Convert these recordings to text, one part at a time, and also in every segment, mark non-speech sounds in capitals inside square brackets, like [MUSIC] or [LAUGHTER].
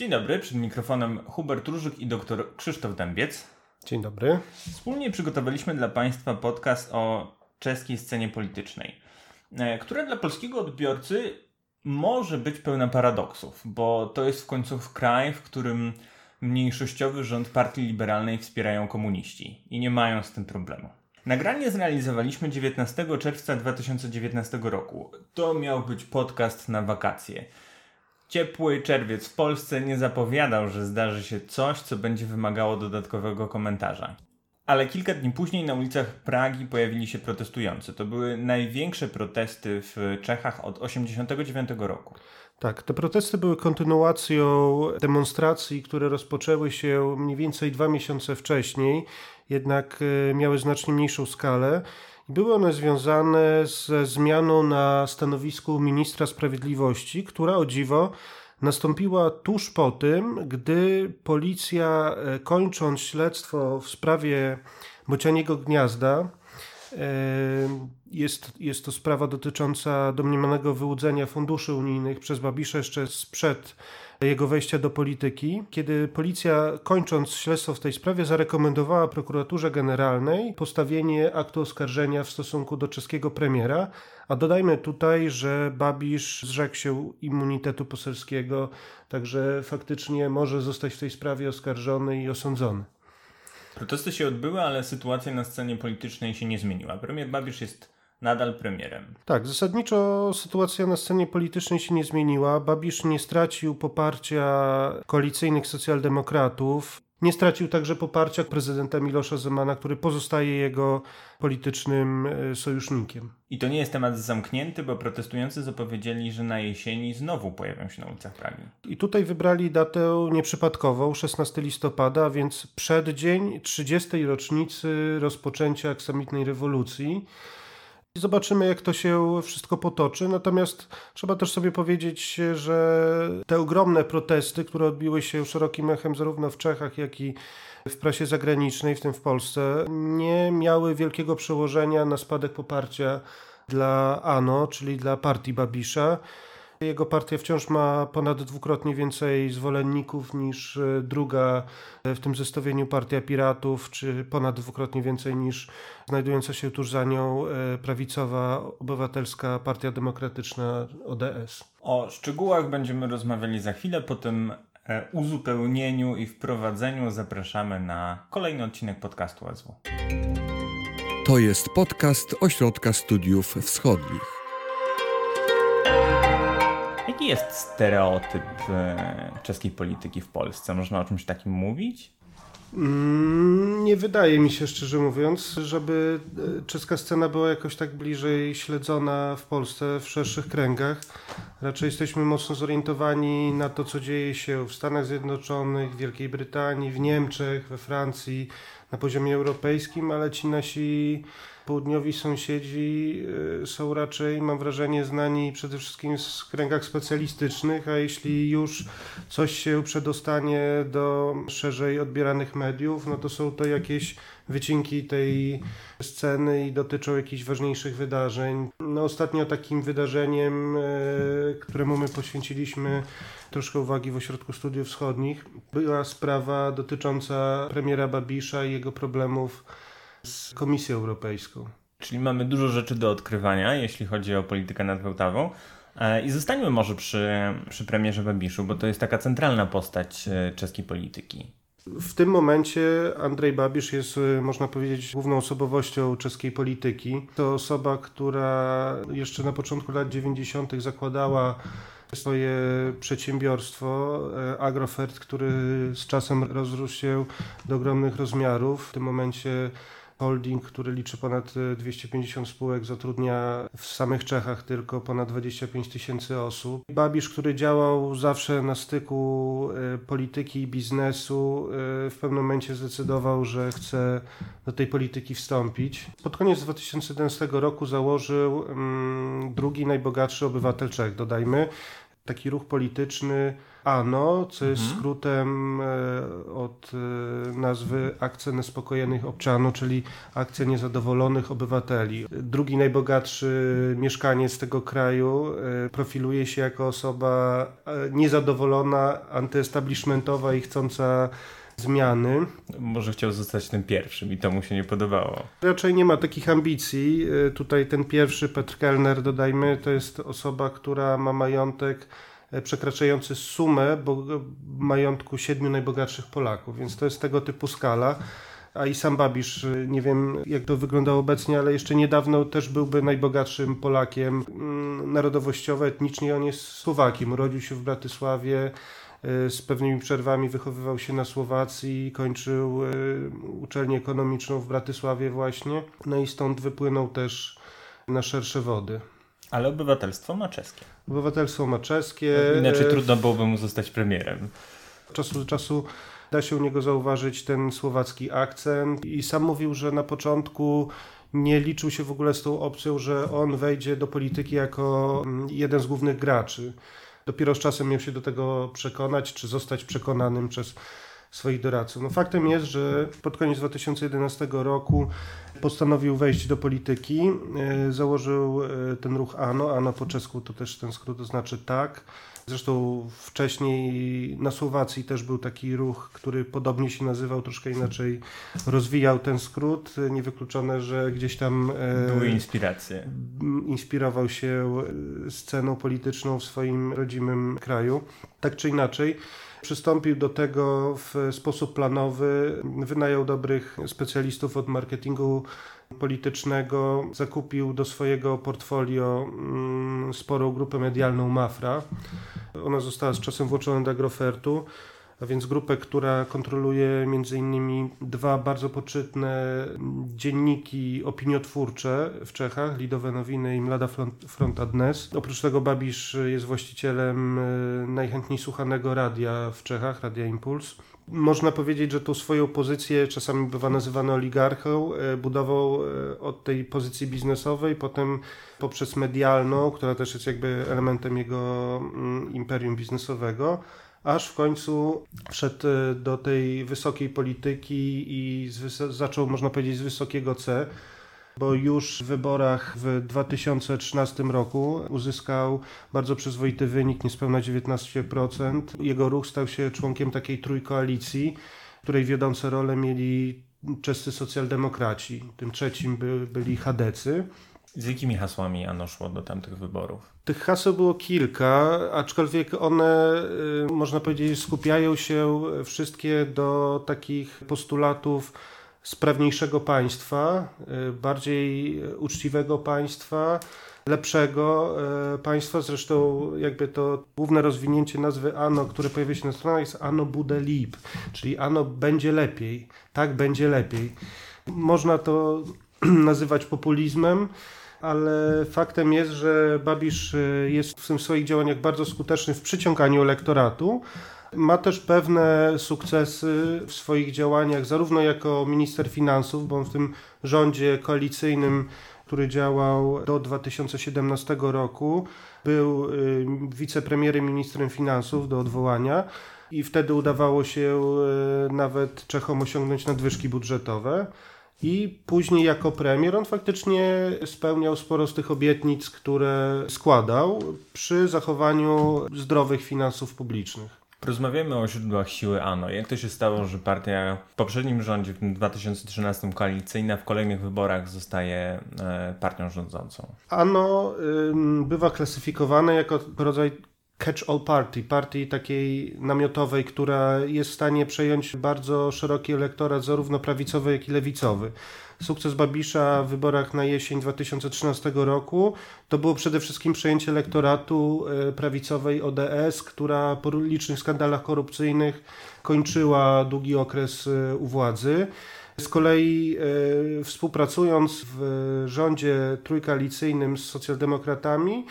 Dzień dobry, przed mikrofonem Hubert Różyk i dr Krzysztof Dębiec. Dzień dobry. Wspólnie przygotowaliśmy dla Państwa podcast o czeskiej scenie politycznej, e, która dla polskiego odbiorcy może być pełna paradoksów, bo to jest w końcu kraj, w którym mniejszościowy rząd partii liberalnej wspierają komuniści i nie mają z tym problemu. Nagranie zrealizowaliśmy 19 czerwca 2019 roku. To miał być podcast na wakacje. Ciepły czerwiec w Polsce nie zapowiadał, że zdarzy się coś, co będzie wymagało dodatkowego komentarza. Ale kilka dni później na ulicach Pragi pojawili się protestujący. To były największe protesty w Czechach od 1989 roku. Tak, te protesty były kontynuacją demonstracji, które rozpoczęły się mniej więcej dwa miesiące wcześniej, jednak e, miały znacznie mniejszą skalę. Były one związane ze zmianą na stanowisku ministra sprawiedliwości, która o dziwo nastąpiła tuż po tym, gdy policja, e, kończąc śledztwo w sprawie Bocianiego Gniazda, e, jest, jest to sprawa dotycząca domniemanego wyłudzenia funduszy unijnych przez Babisza jeszcze sprzed jego wejścia do polityki, kiedy policja, kończąc śledztwo w tej sprawie, zarekomendowała prokuraturze generalnej postawienie aktu oskarżenia w stosunku do czeskiego premiera. A dodajmy tutaj, że Babisz zrzekł się immunitetu poselskiego, także faktycznie może zostać w tej sprawie oskarżony i osądzony. Protesty się odbyły, ale sytuacja na scenie politycznej się nie zmieniła. Premier Babisz jest nadal premierem. Tak, zasadniczo sytuacja na scenie politycznej się nie zmieniła. Babisz nie stracił poparcia koalicyjnych socjaldemokratów. Nie stracił także poparcia prezydenta Milosza Zemana, który pozostaje jego politycznym e, sojusznikiem. I to nie jest temat zamknięty, bo protestujący zapowiedzieli, że na jesieni znowu pojawią się na ulicach Pragi. I tutaj wybrali datę nieprzypadkową, 16 listopada, a więc przeddzień 30. rocznicy rozpoczęcia aksamitnej rewolucji. Zobaczymy, jak to się wszystko potoczy. Natomiast trzeba też sobie powiedzieć, że te ogromne protesty, które odbiły się szerokim echem zarówno w Czechach, jak i w prasie zagranicznej, w tym w Polsce, nie miały wielkiego przełożenia na spadek poparcia dla ANO, czyli dla partii Babisza. Jego partia wciąż ma ponad dwukrotnie więcej zwolenników niż e, druga e, w tym zestawieniu Partia Piratów, czy ponad dwukrotnie więcej niż znajdująca się tuż za nią e, prawicowa obywatelska Partia Demokratyczna ODS. O szczegółach będziemy rozmawiali za chwilę, po tym uzupełnieniu i wprowadzeniu zapraszamy na kolejny odcinek podcastu SW. To jest podcast Ośrodka Studiów Wschodnich. Jaki jest stereotyp e, czeskiej polityki w Polsce? Można o czymś takim mówić? Mm, nie wydaje mi się, szczerze mówiąc, żeby e, czeska scena była jakoś tak bliżej śledzona w Polsce w szerszych kręgach. Raczej jesteśmy mocno zorientowani na to, co dzieje się w Stanach Zjednoczonych, w Wielkiej Brytanii, w Niemczech, we Francji, na poziomie europejskim, ale ci nasi południowi sąsiedzi y, są raczej, mam wrażenie, znani przede wszystkim w kręgach specjalistycznych, a jeśli już coś się przedostanie do szerzej odbieranych mediów, no to są to jakieś wycinki tej sceny i dotyczą jakichś ważniejszych wydarzeń. No ostatnio takim wydarzeniem, y, któremu my poświęciliśmy troszkę uwagi w Ośrodku Studiów Wschodnich, była sprawa dotycząca premiera Babisza i jego problemów z Komisją Europejską. Czyli mamy dużo rzeczy do odkrywania, jeśli chodzi o politykę nad Wełtawą. E, I zostańmy może przy, przy premierze Babiszu, bo to jest taka centralna postać e, czeskiej polityki. W tym momencie Andrzej Babisz jest, e, można powiedzieć, główną osobowością czeskiej polityki. To osoba, która jeszcze na początku lat 90. zakładała swoje przedsiębiorstwo Agrofert, który z czasem rozrósł się do ogromnych rozmiarów. W tym momencie holding, który liczy ponad 250 e, spółek, zatrudnia w samych Czechach tylko ponad 25 tysięcy osób. Babisz, który działał zawsze na styku e, polityki i biznesu, e, w pewnym momencie zdecydował, że chce do tej polityki wstąpić. Pod koniec 2011 roku założył mm, drugi najbogatszy obywatel Czech, dodajmy, taki ruch polityczny ANO, co jest mhm. skrótem e, od e, nazwy Akcja Nespokojenych Obczanów, czyli Akcja Niezadowolonych Obywateli. Drugi najbogatszy mieszkaniec tego kraju e, profiluje się jako osoba niezadowolona, antyestablishmentowa i chcąca zmiany. Może chciał zostać tym pierwszym i to mu się nie podobało. Raczej nie ma takich ambicji. Tutaj ten pierwszy, Petr Kellner, dodajmy, to jest osoba, która ma majątek E, przekraczający sumę majątku siedmiu najbogatszych Polaków, więc to jest tego typu skala. A i sam Babisz, e, nie wiem jak to wygląda obecnie, ale jeszcze niedawno też byłby najbogatszym Polakiem mm, narodowościowo, etnicznie. On jest Słowakiem, urodził się w Bratysławie, e, z pewnymi przerwami wychowywał się na Słowacji, kończył uczelnię ekonomiczną w Bratysławie właśnie. No i stąd wypłynął też na szersze wody. Ale obywatelstwo ma czeskie. Obywatelstwo ma czeskie. Inaczej trudno byłoby mu zostać premierem. Od czasu do czasu da się u niego zauważyć ten słowacki akcent i sam mówił, że na początku nie liczył się w ogóle z tą opcją, że on wejdzie do polityki jako mm, jeden z głównych graczy. Dopiero z czasem miał się do tego przekonać, czy zostać przekonanym przez swoich doradców. No faktem jest, że pod koniec 2011 roku postanowił wejść do polityki, e, założył e, ten ruch ANO, ANO po czesku to też ten skrót to znaczy tak. Zresztą wcześniej na Słowacji też był taki ruch, który podobnie się nazywał, troszkę inaczej rozwijał ten skrót. Niewykluczone, że gdzieś tam. E, Były inspiracje. Inspirował się sceną polityczną w swoim rodzimym kraju. Tak czy inaczej. Przystąpił do tego w sposób planowy, wynajął dobrych specjalistów od marketingu politycznego, zakupił do swojego portfolio mm, sporą grupę medialną Mafra. Ona została z czasem włączona do Agrofertu a więc grupę, która kontroluje między innymi dwa bardzo poczytne dzienniki opiniotwórcze w Czechach, Lidowe Nowiny i Mlada Fronta Dnes. Oprócz tego Babisz jest właścicielem e, najchętniej słuchanego radia w Czechach, Radia Impuls. Można powiedzieć, że tą swoją pozycję, czasami bywa nazywany oligarchą, e, budował e, od tej pozycji biznesowej, potem poprzez medialną, która też jest jakby elementem jego mm, imperium biznesowego aż w końcu wszedł e, do tej wysokiej polityki i zaczął, można powiedzieć, z wysokiego C, bo już w wyborach w 2013 roku uzyskał bardzo przyzwoity wynik, niespełna 19%. Jego ruch stał się członkiem takiej trójkoalicji, której wiodące role mieli czescy socjaldemokraci. Tym trzecim by, byli Chadecy. Z jakimi hasłami Ano szło do tamtych wyborów? Tych haseł było kilka, aczkolwiek one, y, można powiedzieć, skupiają się wszystkie do takich postulatów sprawniejszego państwa, y, bardziej uczciwego państwa, lepszego y, państwa. Zresztą jakby to główne rozwinięcie nazwy ANO, które pojawia się na stronach jest ANO bude lieb, czyli ANO będzie lepiej, tak będzie lepiej. Można to [CLEARS THROAT] nazywać populizmem, ale faktem jest, że Babisz y, jest w swoich działaniach bardzo skuteczny w przyciąganiu elektoratu. Ma też pewne sukcesy w swoich działaniach, zarówno jako minister finansów, bo on w tym rządzie koalicyjnym, który działał do 2017 roku, był y, wicepremierem, ministrem finansów do odwołania i wtedy udawało się y, nawet Czechom osiągnąć nadwyżki budżetowe. I później jako premier on faktycznie spełniał sporo z tych obietnic, które składał przy zachowaniu zdrowych finansów publicznych. Rozmawiamy o źródłach siły ANO. Jak to się stało, że partia w poprzednim rządzie, w 2013 koalicyjna, w kolejnych wyborach zostaje e, partią rządzącą? ANO bywa klasyfikowane jako rodzaj catch-all party, partii takiej namiotowej, która jest w stanie przejąć bardzo szeroki elektorat, zarówno prawicowy, jak i lewicowy. Sukces Babisza w wyborach na jesień 2013 roku to było przede wszystkim przejęcie elektoratu e, prawicowej ODS, która po licznych skandalach korupcyjnych kończyła długi okres e, u władzy. Z kolei e, współpracując w rządzie trójkoalicyjnym z socjaldemokratami,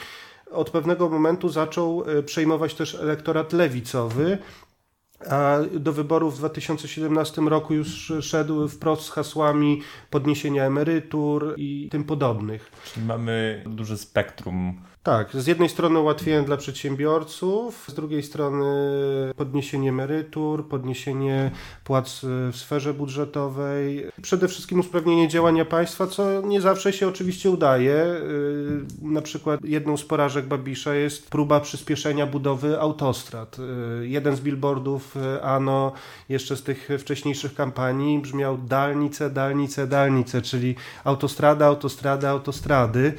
od pewnego momentu zaczął e, przejmować też elektorat lewicowy, a do wyborów w 2017 roku już szedł wprost z hasłami podniesienia emerytur i tym podobnych. Czyli mamy duże spektrum Tak, z jednej strony ułatwienie dla przedsiębiorców, z drugiej strony podniesienie emerytur, podniesienie płac w sferze budżetowej, przede wszystkim usprawnienie działania państwa, co nie zawsze się oczywiście udaje. Y, na przykład jedną z porażek Babisza jest próba przyspieszenia budowy autostrad. Y, jeden z billboardów ANO jeszcze z tych wcześniejszych kampanii brzmiał dalnice, dalnice, dalnice, czyli autostrada, autostrada, autostrady.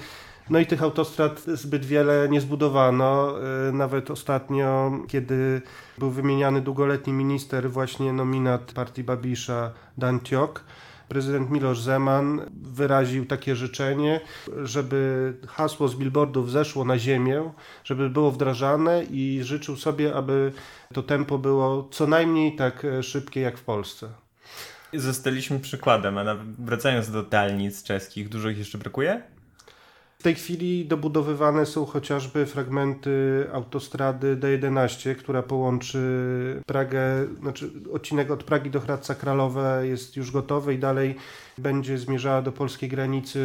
No i tych autostrad zbyt wiele nie zbudowano. Y, nawet ostatnio, kiedy był wymieniany długoletni minister, właśnie nominat partii Babisza, Dan Tiok, prezydent Miloš Zeman wyraził takie życzenie, żeby hasło z billboardów zeszło na ziemię, żeby było wdrażane i życzył sobie, aby to tempo było co najmniej tak szybkie jak w Polsce. Zostaliśmy przykładem, a wracając do dalnic czeskich, dużo ich jeszcze brakuje? W tej chwili dobudowywane są chociażby fragmenty autostrady D11, która połączy Pragę, znaczy odcinek od Pragi do Hradca Kralowe jest już gotowy i dalej będzie zmierzała do polskiej granicy,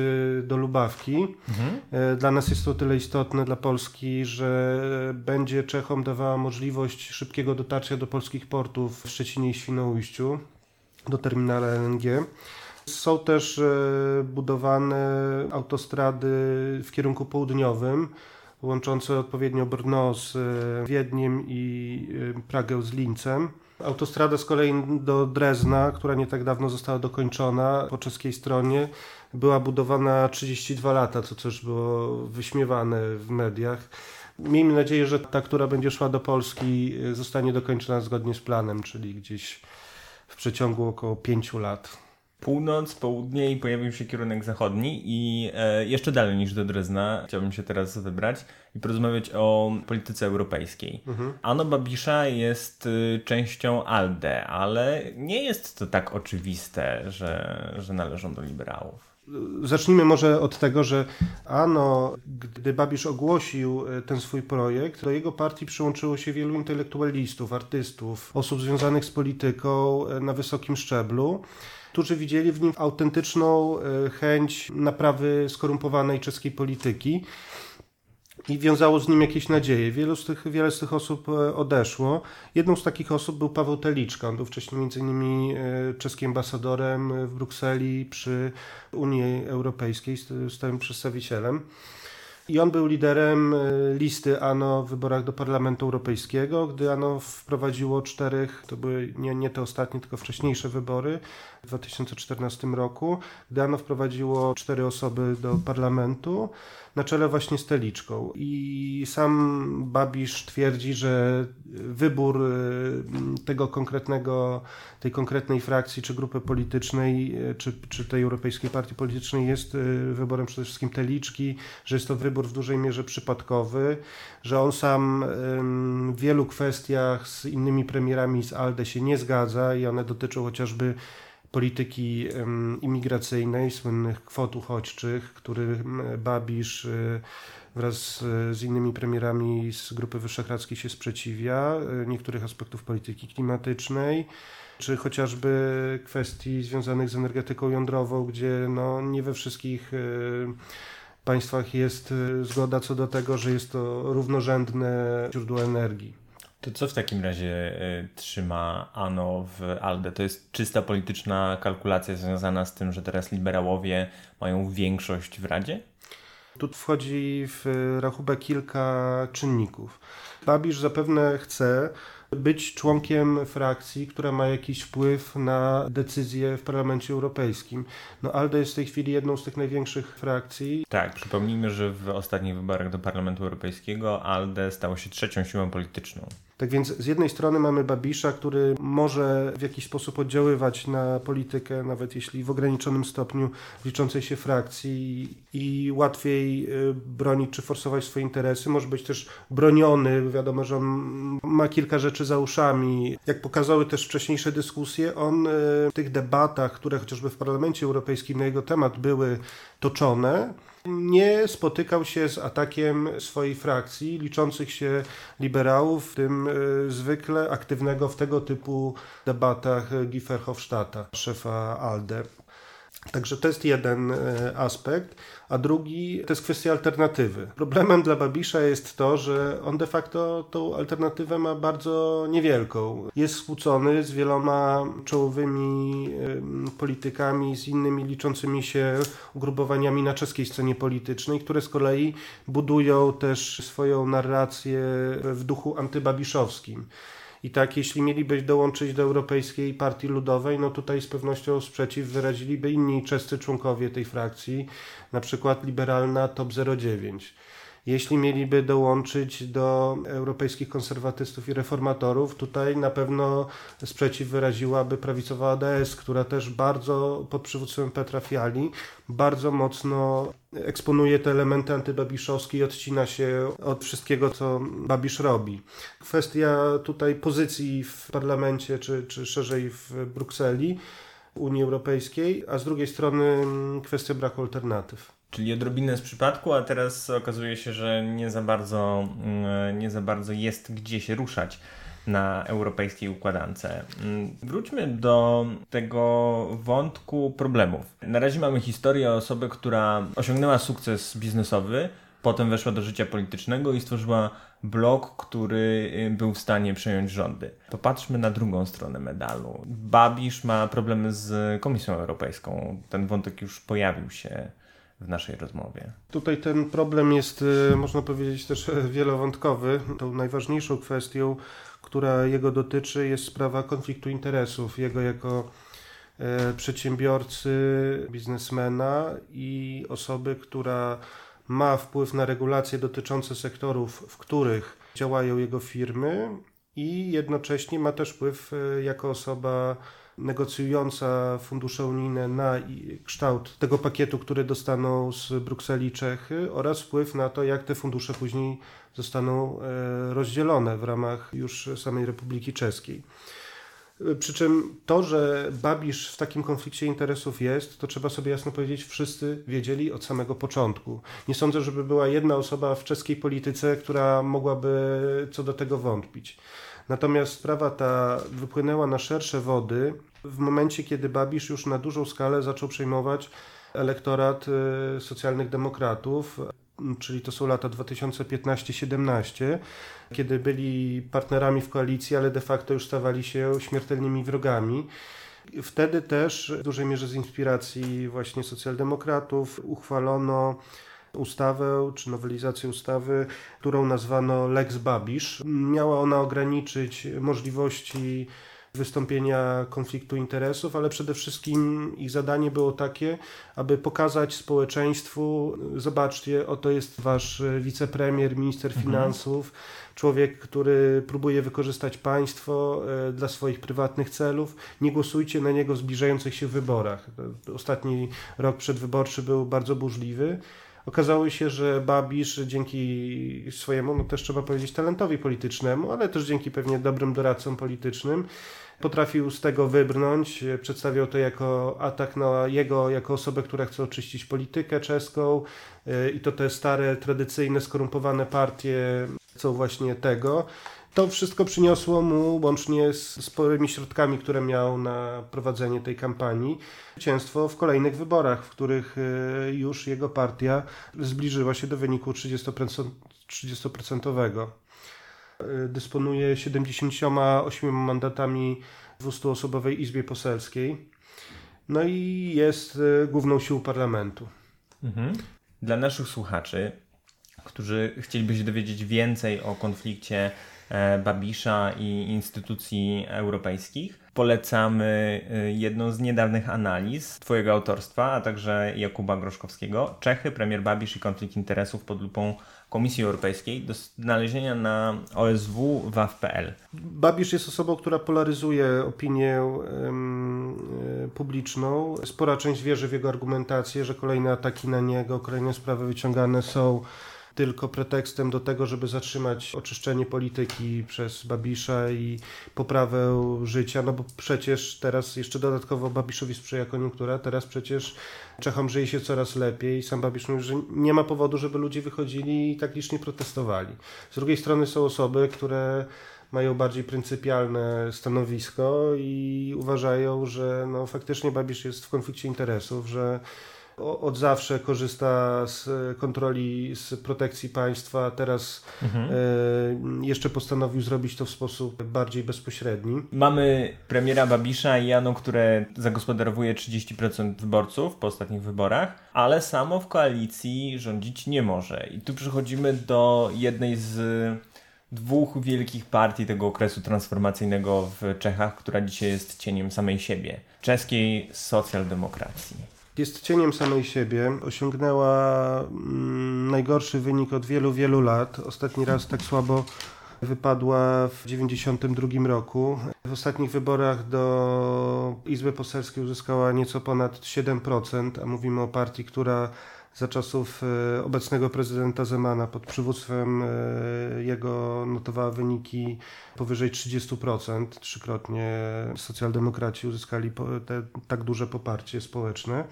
do Lubawki. Mhm. E, dla nas jest to tyle istotne, dla Polski, że będzie Czechom dawała możliwość szybkiego dotarcia do polskich portów w Szczecinie i Świnoujściu, do terminala LNG. Są też e, budowane autostrady w kierunku południowym, łączące odpowiednio Brno z e, Wiedniem i e, Pragę z Lincem. Autostrada z kolei do Drezna, która nie tak dawno została dokończona po czeskiej stronie, była budowana 32 lata, co też było wyśmiewane w mediach. Miejmy nadzieję, że ta, która będzie szła do Polski, zostanie dokończona zgodnie z planem, czyli gdzieś w przeciągu około 5 lat północ, południe i pojawił się kierunek zachodni i e, jeszcze dalej niż do Drezna chciałbym się teraz wybrać i porozmawiać o polityce europejskiej. Mhm. Ano Babisza jest y, częścią ALDE, ale nie jest to tak oczywiste, że, że należą do liberałów. Zacznijmy może od tego, że Ano, gdy Babisz ogłosił y, ten swój projekt, do jego partii przyłączyło się wielu intelektualistów, artystów, osób związanych z polityką y, na wysokim szczeblu którzy widzieli w nim autentyczną e, chęć naprawy skorumpowanej czeskiej polityki i wiązało z nim jakieś nadzieje. Wielu z tych, wiele z tych osób e, odeszło. Jedną z takich osób był Paweł Teliczka. On był wcześniej między innymi e, czeskim ambasadorem w Brukseli przy Unii Europejskiej, stałym przedstawicielem. I on był liderem e, listy ANO w wyborach do Parlamentu Europejskiego, gdy ANO wprowadziło czterech, to były nie, nie te ostatnie, tylko wcześniejsze wybory w 2014 roku, gdy ANO wprowadziło cztery osoby do parlamentu na czele właśnie z Teliczką. I sam Babisz twierdzi, że wybór y, tego konkretnego, tej konkretnej frakcji, czy grupy politycznej, y, czy, czy tej Europejskiej Partii Politycznej jest y, wyborem przede wszystkim Teliczki, że jest to wybór w dużej mierze przypadkowy, że on sam w wielu kwestiach z innymi premierami z ALDE się nie zgadza i one dotyczą chociażby polityki imigracyjnej, słynnych kwot uchodźczych, który Babisz y, wraz z innymi premierami z Grupy Wyszehradzkiej się sprzeciwia, y, niektórych aspektów polityki klimatycznej, czy chociażby kwestii związanych z energetyką jądrową, gdzie no, nie we wszystkich y, państwach jest zgoda co do tego, że jest to równorzędne źródło energii. To co w takim razie y, trzyma Ano w ALDE? To jest czysta polityczna kalkulacja związana z tym, że teraz liberałowie mają większość w Radzie? Tu wchodzi w rachubę kilka czynników. Babisz zapewne chce być członkiem frakcji, która ma jakiś wpływ na decyzje w Parlamencie Europejskim. No ALDE jest w tej chwili jedną z tych największych frakcji. Tak, przypomnijmy, że w ostatnich wyborach do Parlamentu Europejskiego ALDE stało się trzecią siłą polityczną. Tak więc z jednej strony mamy Babisza, który może w jakiś sposób oddziaływać na politykę, nawet jeśli w ograniczonym stopniu liczącej się frakcji i łatwiej y, bronić czy forsować swoje interesy. Może być też broniony. Wiadomo, że on ma kilka rzeczy za uszami. Jak pokazały też wcześniejsze dyskusje, on y, w tych debatach, które chociażby w Parlamencie Europejskim na jego temat były toczone, nie spotykał się z atakiem swojej frakcji, liczących się liberałów, w tym y, zwykle aktywnego w tego typu debatach Guy Verhofstadta, szefa ALDE. Także to jest jeden e, aspekt, a drugi to jest kwestia alternatywy. Problemem dla Babisza jest to, że on de facto tą alternatywę ma bardzo niewielką. Jest skłócony z wieloma czołowymi politykami, z innymi liczącymi się ugrupowaniami na czeskiej scenie politycznej, które z kolei budują też swoją narrację w duchu antybabiszowskim. I tak, jeśli mieliby dołączyć do Europejskiej Partii Ludowej, no tutaj z pewnością sprzeciw wyraziliby inni czescy członkowie tej frakcji, na przykład liberalna TOP 09. Jeśli mieliby dołączyć do europejskich konserwatystów i reformatorów, tutaj na pewno sprzeciw wyraziłaby prawicowa ADS, która też bardzo pod przywództwem Petra Fiali bardzo mocno eksponuje te elementy antybabiszowskie i odcina się od wszystkiego, co Babisz robi. Kwestia tutaj pozycji w parlamencie, czy, czy szerzej w Brukseli, Unii Europejskiej, a z drugiej strony kwestia braku alternatyw. Czyli odrobinę z przypadku, a teraz okazuje się, że nie za bardzo, mm, nie za bardzo jest gdzie się ruszać na europejskiej układance. Mm, wróćmy do tego wątku problemów. Na razie mamy historię osoby, która osiągnęła sukces biznesowy, potem weszła do życia politycznego i stworzyła blok, który y, był w stanie przejąć rządy. Popatrzmy na drugą stronę medalu. Babisz ma problemy z Komisją Europejską. Ten wątek już pojawił się w naszej rozmowie. Tutaj ten problem jest, y, można powiedzieć, też wielowątkowy. Tą najważniejszą kwestią, która jego dotyczy, jest sprawa konfliktu interesów. Jego jako e, przedsiębiorcy, biznesmena i osoby, która ma wpływ na regulacje dotyczące sektorów, w których działają jego firmy i jednocześnie ma też wpływ e, jako osoba negocjująca fundusze unijne na kształt tego pakietu, który dostaną z Brukseli Czechy oraz wpływ na to, jak te fundusze później zostaną e, rozdzielone w ramach już samej Republiki Czeskiej. Przy czym to, że Babisz w takim konflikcie interesów jest, to trzeba sobie jasno powiedzieć, wszyscy wiedzieli od samego początku. Nie sądzę, żeby była jedna osoba w czeskiej polityce, która mogłaby co do tego wątpić. Natomiast sprawa ta wypłynęła na szersze wody w momencie, kiedy Babisz już na dużą skalę zaczął przejmować elektorat y, socjalnych demokratów, czyli to są lata 2015-17, kiedy byli partnerami w koalicji, ale de facto już stawali się śmiertelnymi wrogami. Wtedy też w dużej mierze z inspiracji właśnie socjaldemokratów uchwalono ustawę czy nowelizację ustawy, którą nazwano Lex Babisz. Miała ona ograniczyć możliwości wystąpienia konfliktu interesów, ale przede wszystkim ich zadanie było takie, aby pokazać społeczeństwu, zobaczcie, oto jest wasz wicepremier, minister mhm. finansów, człowiek, który próbuje wykorzystać państwo e, dla swoich prywatnych celów. Nie głosujcie na niego w zbliżających się wyborach. Ostatni rok przedwyborczy był bardzo burzliwy. Okazało się, że Babisz dzięki swojemu, no też trzeba powiedzieć, talentowi politycznemu, ale też dzięki pewnie dobrym doradcom politycznym, potrafił z tego wybrnąć. Przedstawiał to jako atak na jego, jako osobę, która chce oczyścić politykę czeską y, i to te stare, tradycyjne, skorumpowane partie chcą właśnie tego. To wszystko przyniosło mu, łącznie z sporymi środkami, które miał na prowadzenie tej kampanii, zwycięstwo w kolejnych wyborach, w których y, już jego partia zbliżyła się do wyniku 30%. 30%. Y, dysponuje 78 mandatami w 200-osobowej Izbie Poselskiej. No i jest y, główną siłą parlamentu. Mhm. Dla naszych słuchaczy, którzy chcieliby się dowiedzieć więcej o konflikcie e, Babisza i instytucji europejskich, polecamy y, jedną z niedawnych analiz Twojego autorstwa, a także Jakuba Groszkowskiego. Czechy, premier Babisz i konflikt interesów pod lupą Komisji Europejskiej do znalezienia na OSW WAF.pl. Babisz jest osobą, która polaryzuje opinię um, publiczną. Spora część wierzy w jego argumentację, że kolejne ataki na niego, kolejne sprawy wyciągane są tylko pretekstem do tego, żeby zatrzymać oczyszczenie polityki przez Babisza i poprawę życia, no bo przecież teraz jeszcze dodatkowo Babiszowi sprzyja koniunktura, teraz przecież Czechom żyje się coraz lepiej. Sam Babisz mówi, że nie ma powodu, żeby ludzie wychodzili i tak licznie protestowali. Z drugiej strony są osoby, które mają bardziej pryncypialne stanowisko i uważają, że no, faktycznie Babisz jest w konflikcie interesów, że od zawsze korzysta z kontroli, z protekcji państwa, teraz mhm. e, jeszcze postanowił zrobić to w sposób bardziej bezpośredni. Mamy premiera Babisza i Jano, które zagospodarowuje 30% wyborców po ostatnich wyborach, ale samo w koalicji rządzić nie może. I tu przechodzimy do jednej z dwóch wielkich partii tego okresu transformacyjnego w Czechach, która dzisiaj jest cieniem samej siebie czeskiej socjaldemokracji jest cieniem samej siebie. Osiągnęła mm, najgorszy wynik od wielu, wielu lat. Ostatni raz tak słabo wypadła w 1992 roku. W ostatnich wyborach do Izby Poselskiej uzyskała nieco ponad 7%, a mówimy o partii, która za czasów e, obecnego prezydenta Zemana pod przywództwem e, jego notowała wyniki powyżej 30%. Trzykrotnie socjaldemokraci uzyskali te, tak duże poparcie społeczne.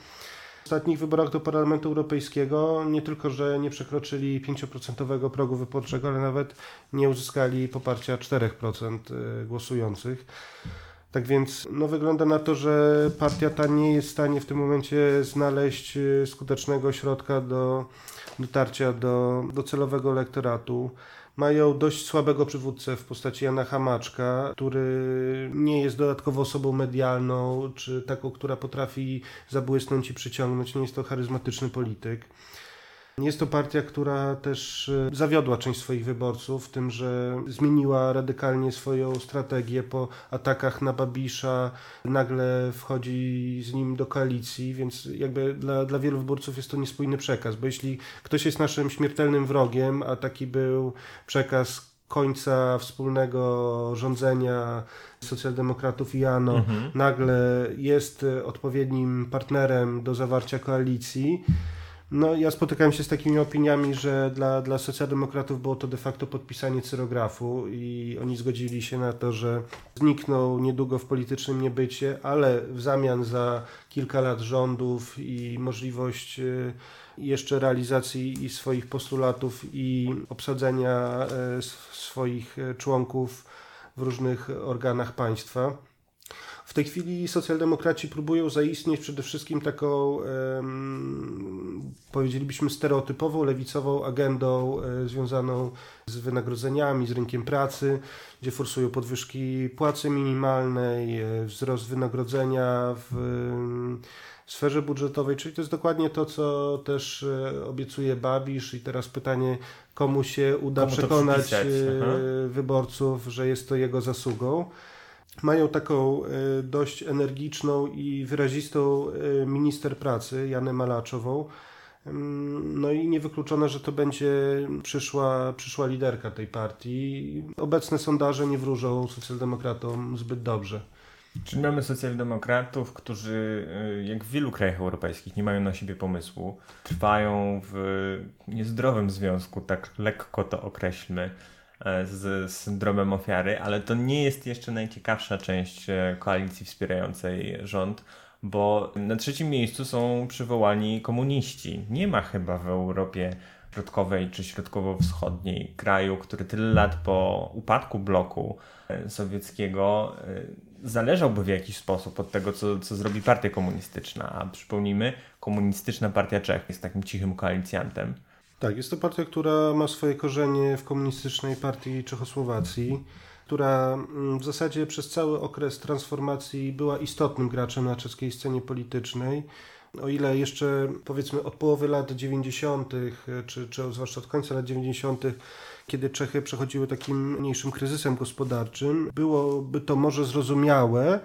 W ostatnich wyborach do Parlamentu Europejskiego nie tylko, że nie przekroczyli 5% progu wyborczego, ale nawet nie uzyskali poparcia 4% e, głosujących. Tak więc no, wygląda na to, że partia ta nie jest w stanie w tym momencie znaleźć y, skutecznego środka do dotarcia do docelowego elektoratu. Mają dość słabego przywódcę w postaci Jana Hamaczka, który nie jest dodatkowo osobą medialną, czy taką, która potrafi zabłysnąć i przyciągnąć. Nie jest to charyzmatyczny polityk. Jest to partia, która też e, zawiodła część swoich wyborców, w tym, że zmieniła radykalnie swoją strategię po atakach na Babisza, nagle wchodzi z nim do koalicji, więc jakby dla, dla wielu wyborców jest to niespójny przekaz, bo jeśli ktoś jest naszym śmiertelnym wrogiem, a taki był przekaz końca wspólnego rządzenia socjaldemokratów i Jano, mhm. nagle jest odpowiednim partnerem do zawarcia koalicji, no, ja spotykałem się z takimi opiniami, że dla, dla socjaldemokratów było to de facto podpisanie cyrografu i oni zgodzili się na to, że znikną niedługo w politycznym niebycie, ale w zamian za kilka lat rządów i możliwość y, jeszcze realizacji i swoich postulatów i obsadzenia y, swoich y, członków w różnych organach państwa. W tej chwili socjaldemokraci próbują zaistnieć przede wszystkim taką, powiedzielibyśmy, stereotypową, lewicową agendą e, związaną z wynagrodzeniami, z rynkiem pracy, gdzie forsują podwyżki płacy minimalnej, e, wzrost wynagrodzenia w sferze budżetowej, czyli to jest dokładnie to, co też e, obiecuje Babisz. I teraz pytanie, komu się uda komu przekonać wyborców, że jest to jego zasługą mają taką e, dość energiczną i wyrazistą e, minister pracy, Janę Malaczową. Mm, no i niewykluczone, że to będzie przyszła, przyszła liderka tej partii. Obecne sondaże nie wróżą socjaldemokratom zbyt dobrze. Czyli mamy socjaldemokratów, którzy e, jak w wielu krajach europejskich nie mają na siebie pomysłu, trwają w niezdrowym związku, tak lekko to określmy, z syndromem ofiary, ale to nie jest jeszcze najciekawsza część e, koalicji wspierającej rząd, bo na trzecim miejscu są przywołani komuniści. Nie ma chyba w Europie środkowej czy środkowo-wschodniej kraju, który tyle lat po upadku bloku e, sowieckiego zależałby w jakiś sposób od tego, co, co zrobi partia komunistyczna. A przypomnijmy, komunistyczna partia Czech jest takim cichym koalicjantem. Tak, jest to partia, która ma swoje korzenie w komunistycznej partii Czechosłowacji, która mm, w zasadzie przez cały okres transformacji była istotnym graczem na czeskiej scenie politycznej. O ile jeszcze powiedzmy od połowy lat 90., czy, czy zwłaszcza od końca lat 90., kiedy Czechy przechodziły takim mniejszym kryzysem gospodarczym, byłoby to może zrozumiałe,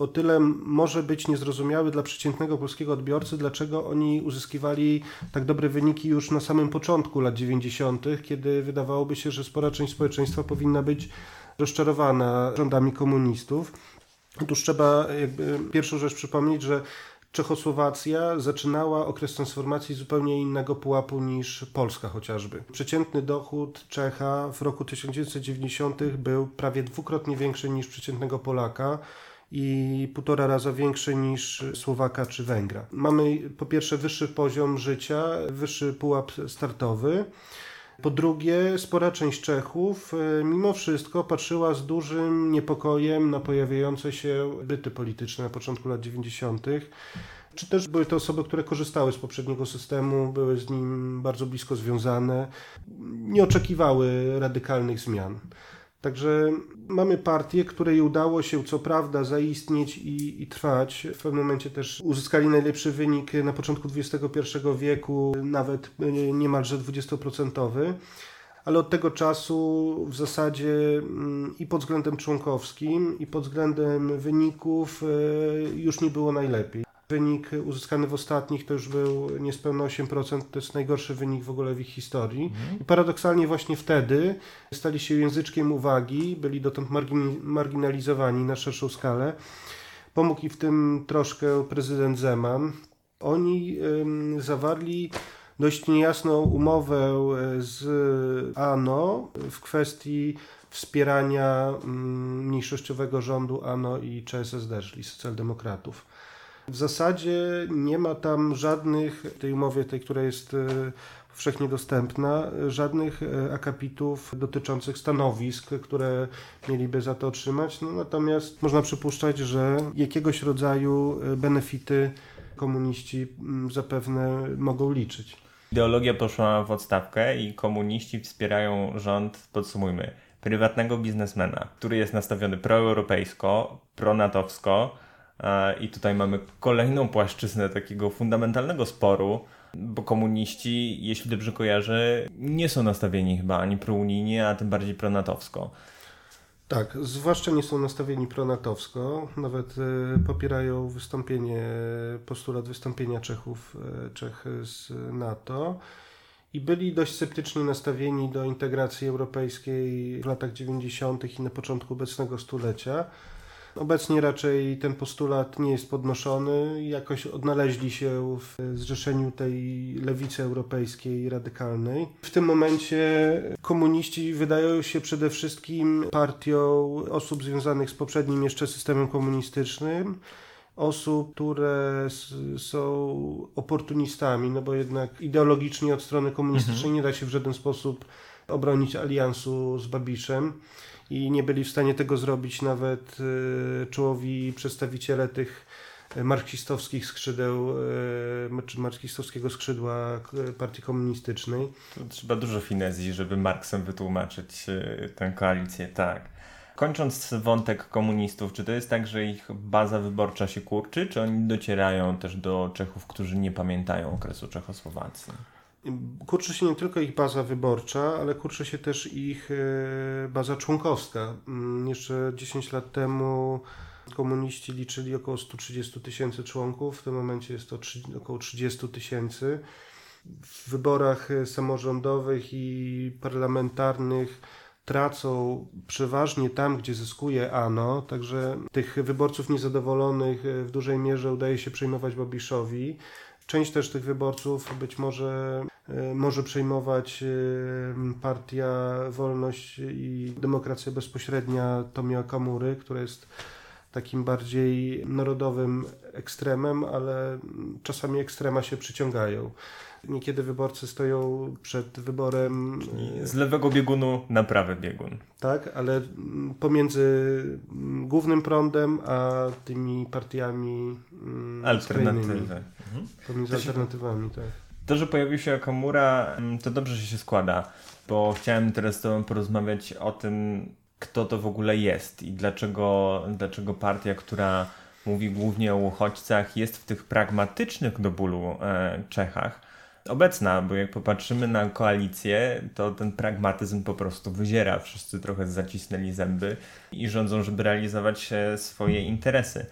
o tyle może być niezrozumiały dla przeciętnego polskiego odbiorcy, dlaczego oni uzyskiwali tak dobre wyniki już na samym początku lat 90., kiedy wydawałoby się, że spora część społeczeństwa powinna być rozczarowana rządami komunistów. Otóż trzeba jakby pierwszą rzecz przypomnieć, że Czechosłowacja zaczynała okres transformacji zupełnie innego pułapu niż Polska chociażby. Przeciętny dochód Czecha w roku 1990 był prawie dwukrotnie większy niż przeciętnego Polaka i półtora raza większy niż Słowaka czy Węgra. Mamy po pierwsze wyższy poziom życia, wyższy pułap startowy. Po drugie, spora część Czechów e, mimo wszystko patrzyła z dużym niepokojem na pojawiające się byty polityczne na początku lat 90. Czy też były to osoby, które korzystały z poprzedniego systemu, były z nim bardzo blisko związane, nie oczekiwały radykalnych zmian. Także mamy partię, której udało się co prawda zaistnieć i, i, trwać. W pewnym momencie też uzyskali najlepszy wynik na początku XXI wieku, nawet niemalże 20%. Ale od tego czasu w zasadzie mm, i pod względem członkowskim, i pod względem wyników e, już nie było najlepiej. Wynik uzyskany w ostatnich to już był niespełna 8%, to jest najgorszy wynik w ogóle w ich historii. Mhm. I paradoksalnie właśnie wtedy stali się języczkiem uwagi, byli dotąd margin marginalizowani na szerszą skalę. Pomógł i w tym troszkę prezydent Zeman. Oni ym, zawarli dość niejasną umowę z ANO w kwestii wspierania mniejszościowego rządu ANO i CSSD, czyli socjaldemokratów. W zasadzie nie ma tam żadnych, w tej umowie, tej, która jest e, powszechnie dostępna, żadnych e, akapitów dotyczących stanowisk, które mieliby za to otrzymać. No, natomiast można przypuszczać, że jakiegoś rodzaju e, benefity komuniści zapewne mogą liczyć. Ideologia poszła w odstawkę i komuniści wspierają rząd, podsumujmy, prywatnego biznesmena, który jest nastawiony proeuropejsko, pronatowsko, i tutaj mamy kolejną płaszczyznę takiego fundamentalnego sporu, bo komuniści, jeśli dobrze kojarzę, nie są nastawieni chyba ani prounijnie, a tym bardziej pronatowsko. Tak, zwłaszcza nie są nastawieni pronatowsko, nawet e, popierają wystąpienie, postulat wystąpienia Czechów, e, Czech z NATO i byli dość sceptycznie nastawieni do integracji europejskiej w latach 90. i na początku obecnego stulecia. Obecnie raczej ten postulat nie jest podnoszony. Jakoś odnaleźli się w zrzeszeniu tej lewicy europejskiej radykalnej. W tym momencie komuniści wydają się przede wszystkim partią osób związanych z poprzednim jeszcze systemem komunistycznym osób, które są oportunistami, no bo jednak ideologicznie od strony komunistycznej mhm. nie da się w żaden sposób obronić aliansu z Babiszem i nie byli w stanie tego zrobić nawet e, czołowi przedstawiciele tych marksistowskich skrzydeł, e, czy marksistowskiego skrzydła partii komunistycznej. Trzeba dużo finezji, żeby Marksem wytłumaczyć e, tę koalicję, tak. Kończąc wątek komunistów, czy to jest tak, że ich baza wyborcza się kurczy, czy oni docierają też do Czechów, którzy nie pamiętają okresu Czechosłowacji? Kurczy się nie tylko ich baza wyborcza, ale kurczy się też ich e, baza członkowska. Mm, jeszcze 10 lat temu komuniści liczyli około 130 tysięcy członków, w tym momencie jest to około 30 tysięcy. W wyborach e, samorządowych i parlamentarnych tracą przeważnie tam, gdzie zyskuje ANO, także tych wyborców niezadowolonych e, w dużej mierze udaje się przejmować Babiszowi. Część też tych wyborców być może e, może przejmować e, partia Wolność i Demokracja Bezpośrednia Tomia Kamury, która jest takim bardziej narodowym ekstremem, ale czasami ekstrema się przyciągają. Niekiedy wyborcy stoją przed wyborem. Z lewego biegunu na prawy biegun. Tak, ale pomiędzy głównym prądem a tymi partiami mm, Alternatywy. Mhm. Pomiędzy alternatywami, tak. To, że pojawił się Akamura, mm, to dobrze że się składa, bo chciałem teraz z Tobą porozmawiać o tym, kto to w ogóle jest i dlaczego, dlaczego partia, która mówi głównie o uchodźcach, jest w tych pragmatycznych do bólu e, Czechach obecna, bo jak popatrzymy na koalicję, to ten pragmatyzm po prostu wyziera. Wszyscy trochę zacisnęli zęby i rządzą, żeby realizować swoje interesy.